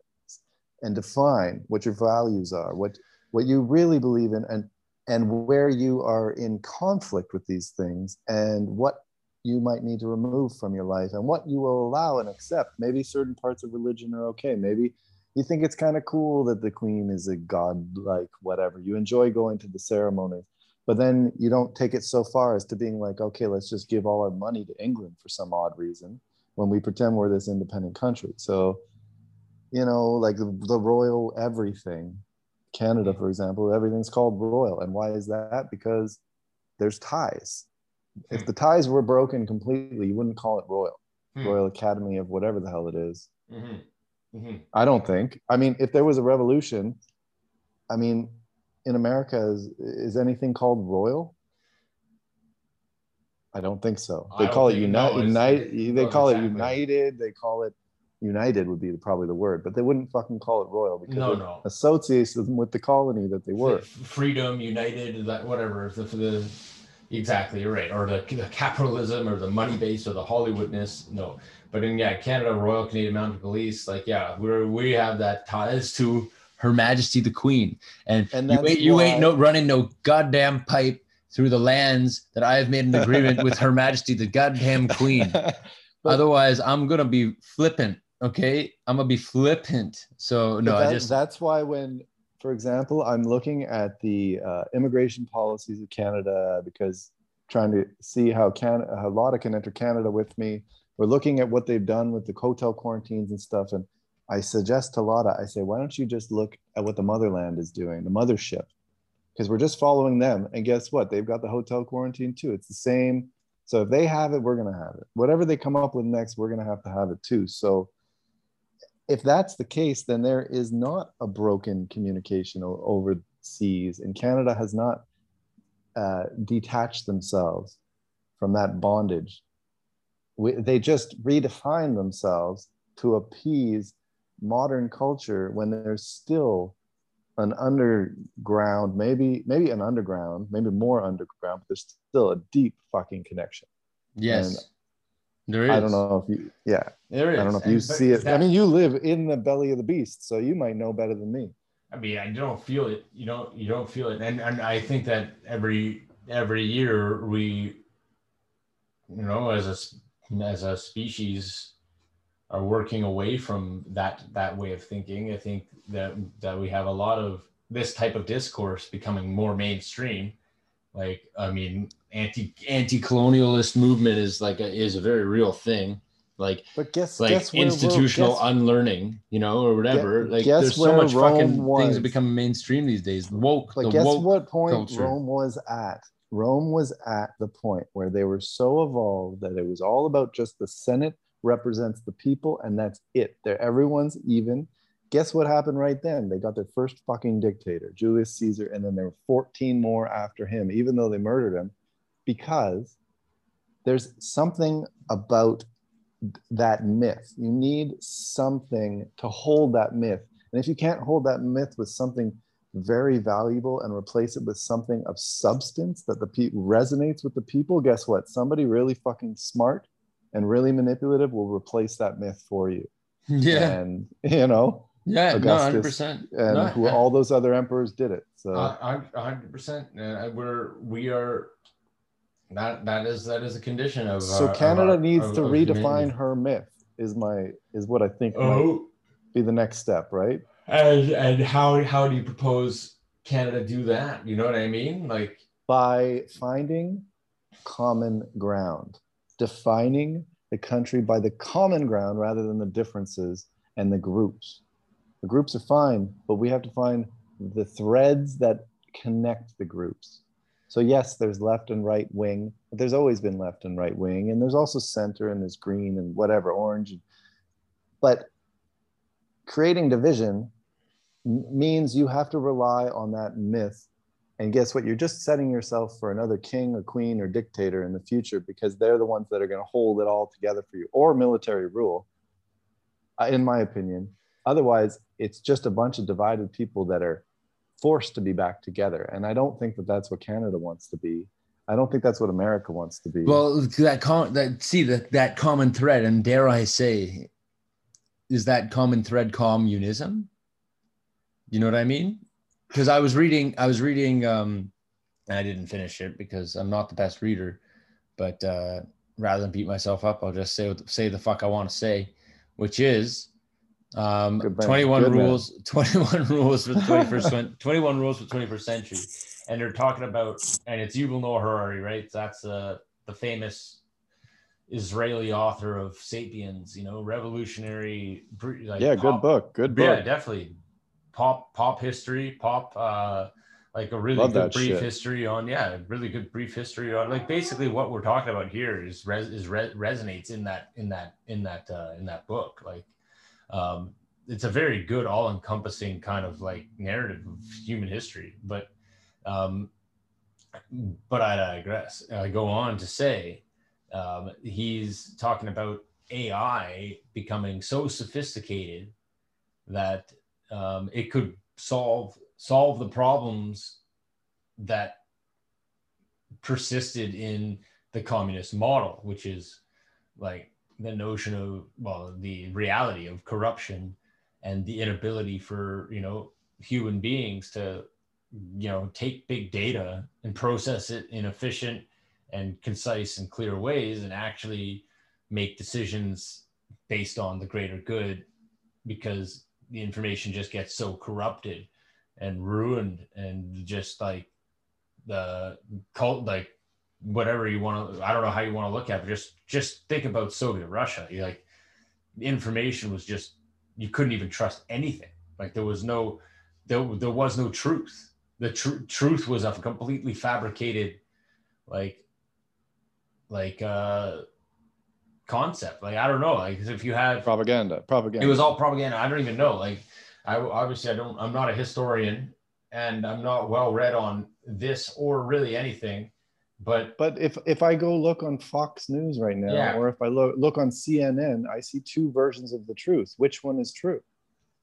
and define what your values are, what what you really believe in, and and where you are in conflict with these things, and what you might need to remove from your life and what you will allow and accept. Maybe certain parts of religion are okay. Maybe you think it's kind of cool that the queen is a god-like whatever. You enjoy going to the ceremony, but then you don't take it so far as to being like, okay, let's just give all our money to England for some odd reason when we pretend we're this independent country. So, you know, like the, the royal everything, Canada, for example, everything's called royal. And why is that? Because there's ties. If the ties were broken completely, you wouldn't call it royal, Hmm. Royal Academy of whatever the hell it is. Mhm. Mhm. I don't think. I mean, if there was a revolution, I mean, in America, is, is anything called royal? I don't think so. They call it Unite. no, it's- Unite. it- They well, call it. United. They call it United would be probably the word, but they wouldn't fucking call it royal because No, no. associates them with the colony that they were. Freedom, united, that whatever. The, the exactly you're right, or the, the capitalism, or the money base, or the Hollywoodness. No, but in yeah, Canada, Royal Canadian Mounted Police, like yeah, we're we have that ties to Her Majesty the Queen, and, And you ain't you ain't no running no goddamn pipe through the lands that I have made an agreement with Her Majesty the goddamn Queen. Otherwise, I'm gonna be flippant. Okay, I'm gonna be flippant. So no, that- just that's why when for example i'm looking at the uh, immigration policies of canada because trying to see how can how Lotta can enter canada with me we're looking at what they've done with the hotel quarantines and stuff and i suggest to Lotta, i say why don't you just look at what the motherland is doing the mothership? Because we're just following them and guess what? They've got the hotel quarantine too. It's the same. So if they have it we're going to have it. Whatever they come up with next we're going to have to have it too. So if that's the case, then there is not a broken communication overseas, and Canada has not uh, detached themselves from that bondage. We, they just redefine themselves to appease modern culture when there's still an underground, maybe maybe an underground, maybe more underground, but there's still a deep fucking connection. yes, there is. I don't know if you, yeah, There is. I don't know if you And- see it. I mean, you live in the belly of the beast, so you might know better than me. I mean, I don't feel it. You don't. You don't feel it, and and I think that every every year we, you know, as a as a species, are working away from that that way of thinking. I think that that we have a lot of this type of discourse becoming more mainstream. Like, I mean, anti anti colonialist movement is like a, is a very real thing. Like But guess, like guess institutional guess- unlearning, you know, or whatever. Guess- like there's so much Rome fucking was. things that become mainstream these days. Woke, but the guess woke. what point culture. Rome was at? Rome was at the point where they were so evolved that it was all about just the Senate represents the people and that's it. They're everyone's even. Guess what happened right then? They got their first fucking dictator, Julius Caesar, and then there were 14 more after him, even though they murdered him, because there's something about that myth. You need something to hold that myth. And if you can't hold that myth with something very valuable and replace it with something of substance that the pe- resonates with the people, guess what? Somebody really fucking smart and really manipulative will replace that myth for you. yeah, And you know, yeah, no, 100%. and No, who all those other emperors did it. So A hundred percent. Uh, We're we are. That that is that is a condition of. so our- Canada our- needs of- to of redefine humanity. her myth is my is what I think might Oh, be the next step, right? and and how how do you propose Canada do that? You know what I mean? Like by finding common ground, defining the country by the common ground rather than the differences and the groups. The groups are fine, but we have to find the threads that connect the groups. So, yes, there's left and right wing, but there's always been left and right wing, and there's also center and there's green and whatever, orange. But creating division means you have to rely on that myth. And guess what? You're just setting yourself for another king or queen or dictator in the future because they're the ones that are going to hold it all together for you or military rule, uh, in my opinion. Otherwise, it's just a bunch of divided people that are forced to be back together. And I don't think that that's what Canada wants to be. I don't think that's what America wants to be. Well, that com- that see that that common thread, and dare I say, is that common thread communism? You know what I mean? Because I was reading, I was reading, um, and I didn't finish it because I'm not the best reader. But uh, rather than beat myself up, I'll just say say the fuck I want to say, which is um, 21 Good rules, man. 21 rules for the 21st, 21 rules for 21st century. And they're talking about, and it's Yuval Noah Harari, right? That's uh, the famous Israeli author of Sapiens, you know, revolutionary. Like yeah, good book. Good book. Yeah, definitely. Pop, pop history, pop, uh, like a really Love good brief shit. history on, yeah, really good brief history on, like basically what we're talking about here is res, is re, resonates in that, in that, in that, uh, in that book. Like, um, it's a very good all-encompassing kind of like narrative of human history but um, but i digress i go on to say um, he's talking about ai becoming so sophisticated that um, it could solve solve the problems that persisted in the communist model which is like the notion of well the reality of corruption and the inability for you know human beings to you know take big data and process it in efficient and concise and clear ways and actually make decisions based on the greater good because the information just gets so corrupted and ruined and just like the cult like whatever you want to i don't know how you want to look at it just just think about soviet russia. You like information was just you couldn't even trust anything. Like there was no there, there was no truth. The tr- truth was a completely fabricated like like uh concept like i don't know like if you had propaganda propaganda it was all propaganda i don't even know like i obviously i don't i'm not a historian and i'm not well read on this or really anything but but if if I go look on Fox News right now, yeah. or if I look look on CNN, I see two versions of the truth. Which one is true?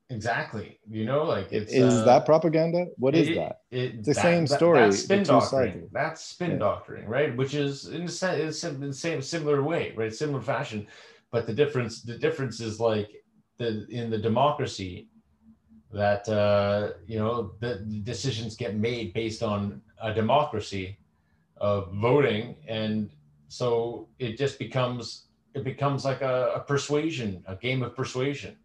Exactly. You know, like it's is uh, that propaganda? What is it, that? It, it's the that, same story. That, that's spin doctoring. That's spin yeah. doctoring, right? Which is in the same similar way, right? Similar fashion, but the difference the difference is like the in the democracy that uh, you know the decisions get made based on a democracy of voting and so it just becomes it becomes like a, a, persuasion a game of persuasion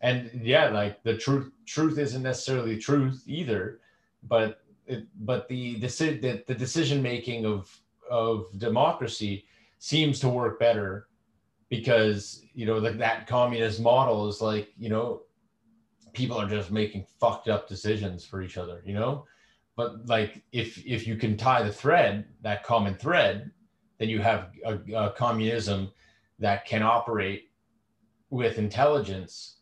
and yeah like the truth truth isn't necessarily truth either but it, but the, the the decision making of of democracy seems to work better because you know that that communist model is like you know people are just making fucked up decisions for each other you know? But like if if you can tie the thread that common thread then you have a, a communism that can operate with intelligence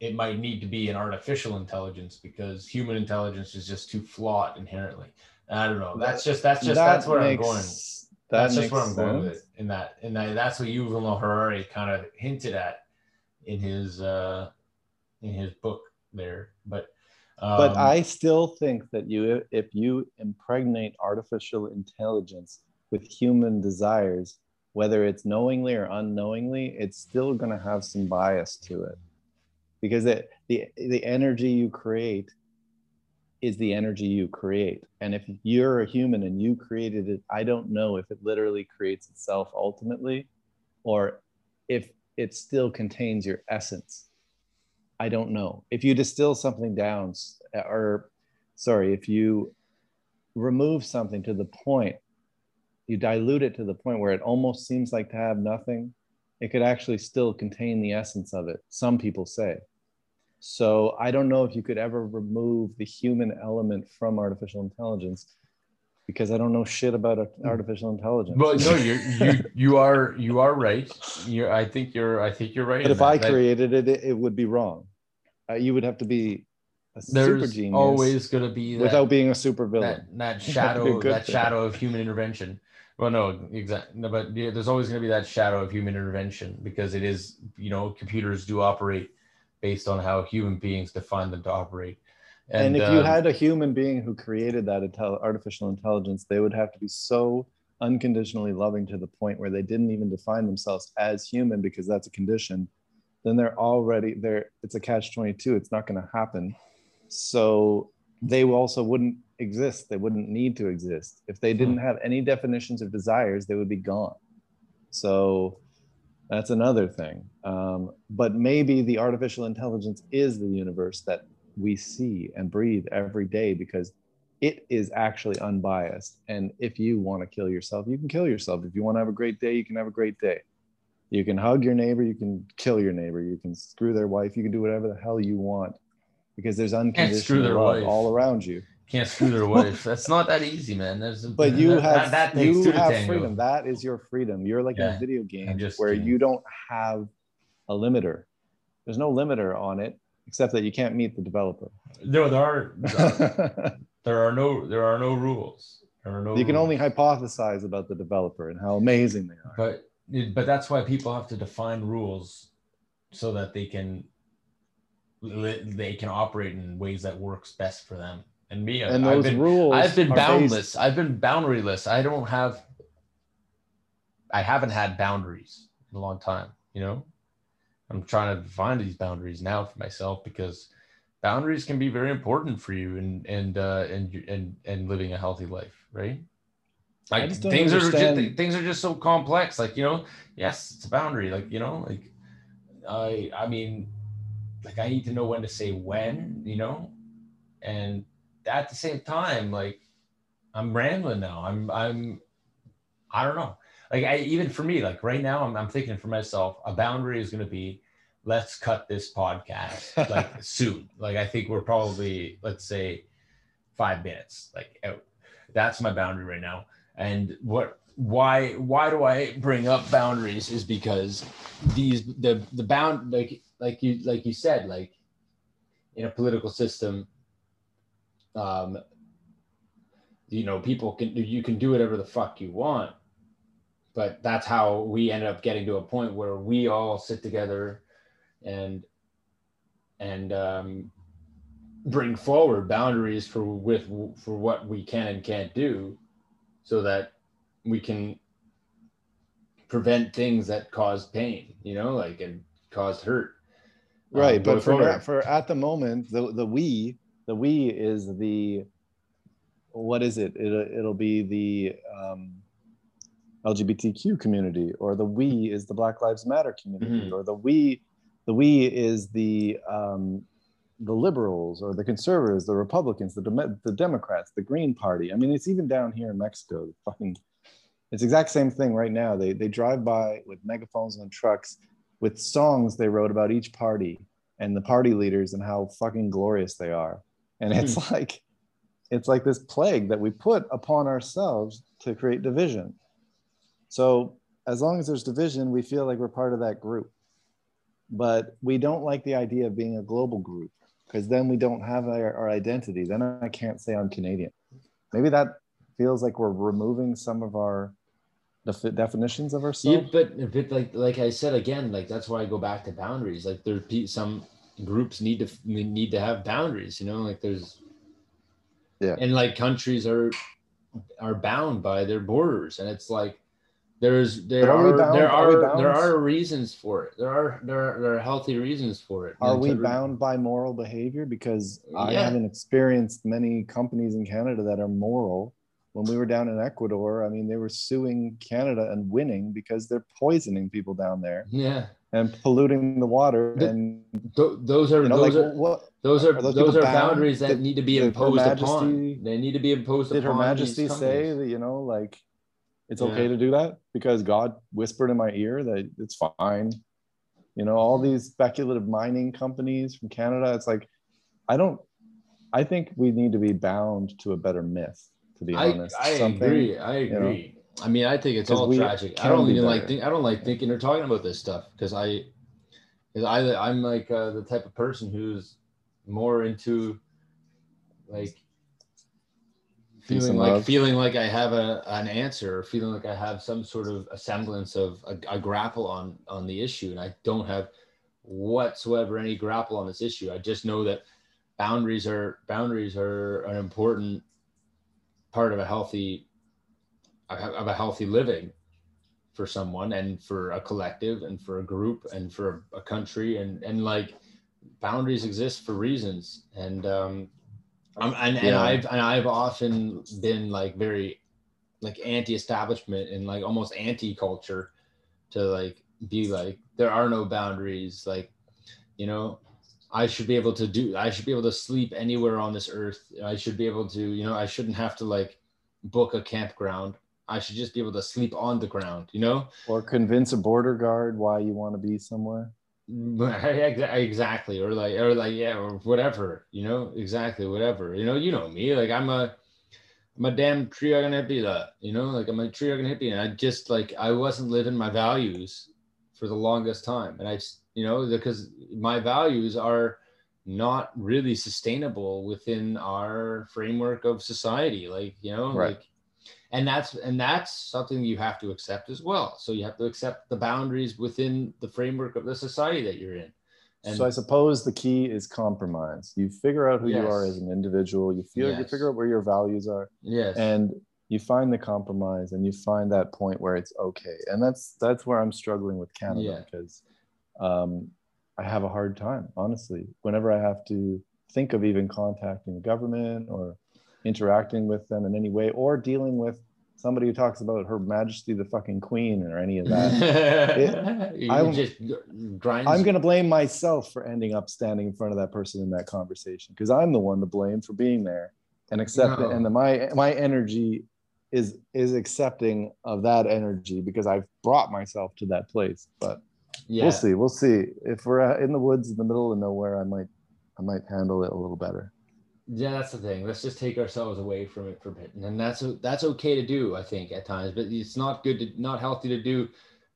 it might need to be an artificial intelligence because human intelligence is just too flawed inherently. I don't know. That's just that's just that that's where makes, i'm going that's just where i'm sense. going with it in that and that, that's what yuval noah harari kind of hinted at in his uh in his book there. But but um, I still think that you, if you impregnate artificial intelligence with human desires, whether it's knowingly or unknowingly, it's still going to have some bias to it, because it, the the energy you create is the energy you create. And if you're a human and you created it, I don't know if it literally creates itself ultimately, or if it still contains your essence I don't know. If you distill something down, or sorry, if you remove something to the point, you dilute it to the point where it almost seems like to have nothing, it could actually still contain the essence of it. Some people say. So I don't know if you could ever remove the human element from artificial intelligence because I don't know shit about artificial intelligence. Well, no, you're, you you are you are right. You I think you're I think you're right. But if that. I created it, it, it would be wrong. Uh, you would have to be a super there's genius always going to be that, without being a super villain. that, that That'd be a shadow that thing. shadow of human intervention well no exactly no, but yeah, there's always going to be that shadow of human intervention because it is you know computers do operate based on how human beings define them to operate And, if you um, had a human being who created that intel- artificial intelligence, they would have to be so unconditionally loving to the point where they didn't even define themselves as human because that's a condition. Then they're already there. It's a catch 22. It's not going to happen. So they also wouldn't exist. They wouldn't need to exist. If they didn't have any definitions of desires, they would be gone. So that's another thing. Um, but maybe the artificial intelligence is the universe that we see and breathe every day because it is actually unbiased. And if you want to kill yourself, you can kill yourself. If you want to have a great day, you can have a great day. You can hug your neighbor, you can kill your neighbor, you can screw their wife, you can do whatever the hell you want because there's unconditional love wife. all around you. Can't screw their wife that's not that easy man There's a, But you that, have that, that you have freedom. That is your freedom. You're like in Yeah. a video game just where you don't have a limiter. There's no limiter on it except that you can't meet the developer. no there are there are no there are no rules there are no you can rules. only hypothesize about the developer and how amazing they are. but but that's why people have to define rules so that they can they can operate in ways that works best for them and me and I've those been, rules I've been boundless based- i've been boundaryless. I don't have i haven't had boundaries in a long time you know? I'm trying to define these boundaries now for myself because boundaries can be very important for you and and uh and and and living a healthy life right? Like things are just, things are just so complex. Like you know yes it's a boundary. Like you know like i i mean like i need to know when to say when you know? And at the same time like i'm rambling now. I'm i'm i don't know. Like i even for me like right now i'm, I'm thinking for myself a boundary is going to be let's cut this podcast like soon. Like i think we're probably let's say five minutes like out. That's my boundary right now. And what why why do i bring up boundaries is because these the the bound like like you like you said like in a political system um you know people can you can do whatever the fuck you want. But that's how we ended up getting to a point where we all sit together and and um bring forward boundaries for with for what we can and can't do so that we can prevent things that cause pain you know like and cause hurt um, right going but for for at the moment the the we the we is the what is it, it it'll be the um lgbtq community or the we is the black lives matter community Mhm. or the we the we is the um the liberals or the conservatives the republicans the, Dem- the democrats the green party i mean it's even down here in mexico the fucking it's exact same thing right now they they drive by with megaphones on trucks with songs they wrote about each party and the party leaders and how fucking glorious they are. And it's hmm. like it's like this plague that we put upon ourselves to create division. So as long as there's division, we feel like we're part of that group. But we don't like the idea of being a global group because then we don't have our, our identity. Then I can't say I'm Canadian. Maybe that feels like we're removing some of our defi- definitions of Yeah, ourselves. but but like like I said again, like that's why I go back to boundaries. Like there, pe- some groups need to need to have boundaries. You know, like there's Yeah. and like countries are are bound by their borders, and it's like there's there are are, bound? there Are are there are reasons for it. There are there are, there are healthy reasons for it. Are we to- bound by moral behavior? Because I Yeah. haven't experienced many companies in Canada that are moral. When we were down in Ecuador, I mean, they were suing Canada and winning because they're poisoning people down there Yeah, and polluting the water. And Th- those are you know, those like are what those are are those those, are boundaries that need to be imposed Majesty- upon. They need to be imposed did Her Majesty say that you know, like it's Yeah. okay to do that because God whispered in my ear that it's fine. You know, all these speculative mining companies from Canada. It's like I don't. I think we need to be bound to a better myth. To be I, honest, I Something- agree. I know, agree. I mean, I think it's all tragic. I don't be even like think. I don't like thinking or talking about this stuff because I, because I, I'm like uh, the type of person who's more into like Peace feeling like love. feeling like I have a an answer, or feeling like I have some sort of a semblance of a, a grapple on on the issue, and I don't have whatsoever any grapple on this issue. I just know that boundaries are boundaries are an important part of a healthy of a healthy living for someone and for a collective and for a group and for a country. And and like boundaries exist for reasons. And um um, and, and Yeah. I've and I've often been like very like anti-establishment and like almost anti-culture to like be like there are no boundaries. Like you know I should be able to do I should be able to sleep anywhere on this earth. I should be able to you know I shouldn't have to like book a campground I should just be able to sleep on the ground you know Or convince a border guard why you want to be somewhere. Mm, exactly or like or like yeah or whatever you know exactly whatever you know you know me like i'm a i'm a damn tree hugging hippie that you know like i'm a tree hugging hippie and i just like i wasn't living my values for the longest time and I, you know because my values are not really sustainable within our framework of society like you know Right. like and that's and that's something you have to accept as well so you have to accept the boundaries within the framework of the society that you're in and so I suppose the key is compromise. You figure out who you are as an individual. You feel you figure out where your values are, yes and you find the compromise, and you find that point where it's okay. And that's that's where I'm struggling with Canada Yeah. because um, I have a hard time, honestly. Whenever I have to think of even contacting the government or interacting with them in any way, or dealing with somebody who talks about Her Majesty the fucking Queen or any of that. you I'm- just grinds I'm going to blame myself for ending up standing in front of that person in that conversation because I'm the one to blame for being there and accept No. it. And the, my my energy is is accepting of that energy because I've brought myself to that place. But yeah we'll see. We'll see if we're uh, in the woods in the middle of nowhere. I might I might handle it a little better. Yeah that's the thing. Let's just take ourselves away from it for a bit. And that's that's okay to do i think at times. But it's not good to not healthy to do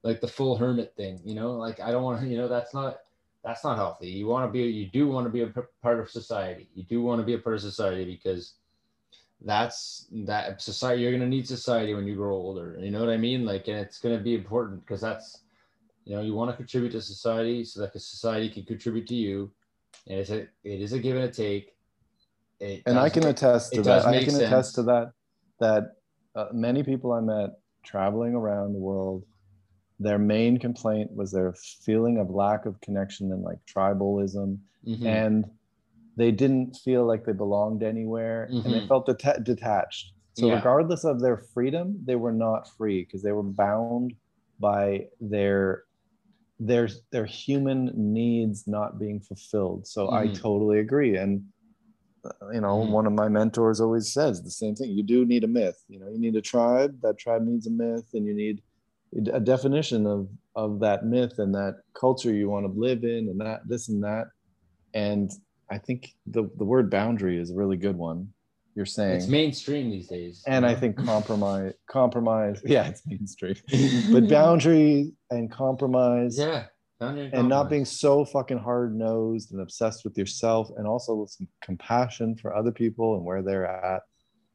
like the full hermit thing you know? Like i don't want to you know that's not that's not healthy. You want to be you do want to be a part of society. You do want to be a part of society because that's that society you're going to need society when you grow older. You know what i mean? Like and it's going to be important because that's you know you want to contribute to society so that society can contribute to you. And it's a it is a give and a take it and I can attest to that. I can sense. attest to that. That uh, many people I met traveling around the world, their main complaint was their feeling of lack of connection and like tribalism, Mhm. and they didn't feel like they belonged anywhere, and they Mhm. felt deta- detached. So Yeah. regardless of their freedom, they were not free because they were bound by their their their human needs not being fulfilled. So I Mhm. totally agree, and you know, Mhm. one of my mentors always says the same thing. You do need a myth. You know, you need a tribe. That tribe needs a myth, and you need a definition of of that myth and that culture you want to live in, and that this and that. And I think the the word boundary is a really good one. You're saying, it's mainstream these days and I think compromise, compromise. Yeah, it's mainstream, but boundary and compromise yeah and not being so fucking hard nosed and obsessed with yourself and also with some compassion for other people and where they're at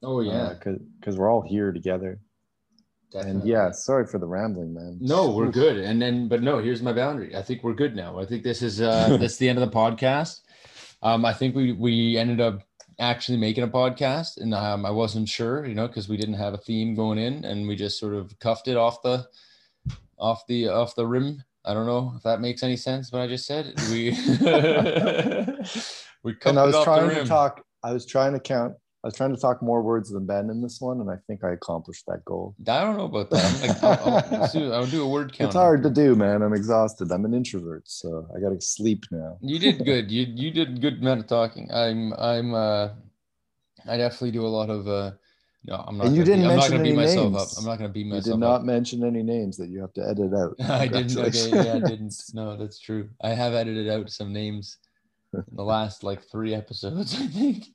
oh yeah. because we're all here together. And yeah sorry for the rambling man. No we're good. And then but no here's my boundary. I think we're good now. I think this is uh that's the end of the podcast. Um i think we we ended up actually making a podcast and um i wasn't sure you know because we didn't have a theme going in and we just sort of cuffed it off the off the off the rim i don't know if that makes any sense what i just said we we and i was trying to talk i was trying to count i was trying to talk more words than ben in this one and i think i accomplished that goal I don't know about that. I'm like, I'll, I'll, do, I'll do a word count. it's hard to do man i'm exhausted i'm an introvert so i gotta sleep now You did good. You you did good amount of talking. I'm I'm uh I definitely do a lot of uh no I'm not And you didn't be, I'm not mention gonna beat myself names. up. I'm not gonna beat myself. you did not up. mention any names that you have to edit out I didn't okay, yeah, I didn't. No, that's true. I have edited out some names in the last like three episodes, I think.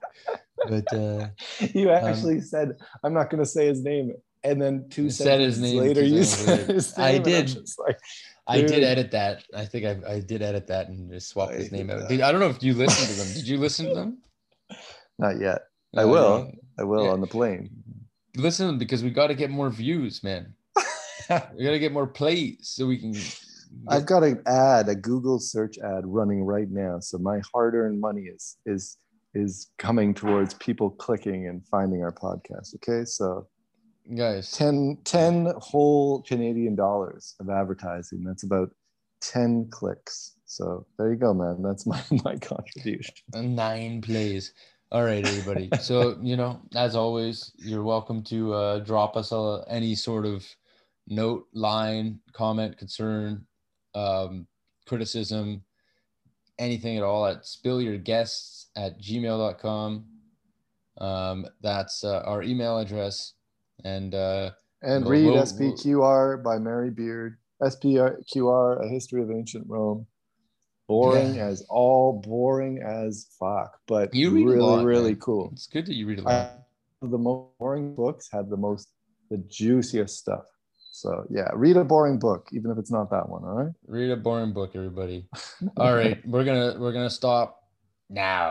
But uh you actually said i'm not going to say his name and then two Said his name later you said his I name, I'm did. like I did edit that. I think I I did edit that and just swap I his name out. Did, I don't know if you listened to them. Did you listen to them? not yet I will. I will Yeah. on the plane. Listen, because we got to get more views, man. we got to get more plays so we can. I've got an ad, a Google search ad running right now. So my hard-earned money is is is coming towards people clicking and finding our podcast. Okay. So guys. 10, 10 whole Canadian dollars of advertising. That's about 10 clicks. So there you go, man. That's my, my contribution. nine plays. All right, everybody. so you know, as always, you're welcome to uh, drop us a, any sort of note, line, comment, concern, um, criticism, anything at all at spillyourguests at gmail.com. Um, that's uh, our email address. And uh, And We'll- read we'll- SPQR by Mary Beard. SPQR, A History of Ancient Rome. Boring Yeah. as all boring as fuck, but You read a really, lot, really man. cool. it's good that you read a I, lot. the most boring books had the most, the juiciest stuff. So yeah, read a boring book, even if it's not that one. All right. Read a boring book, everybody. All right, we're gonna we're gonna stop now.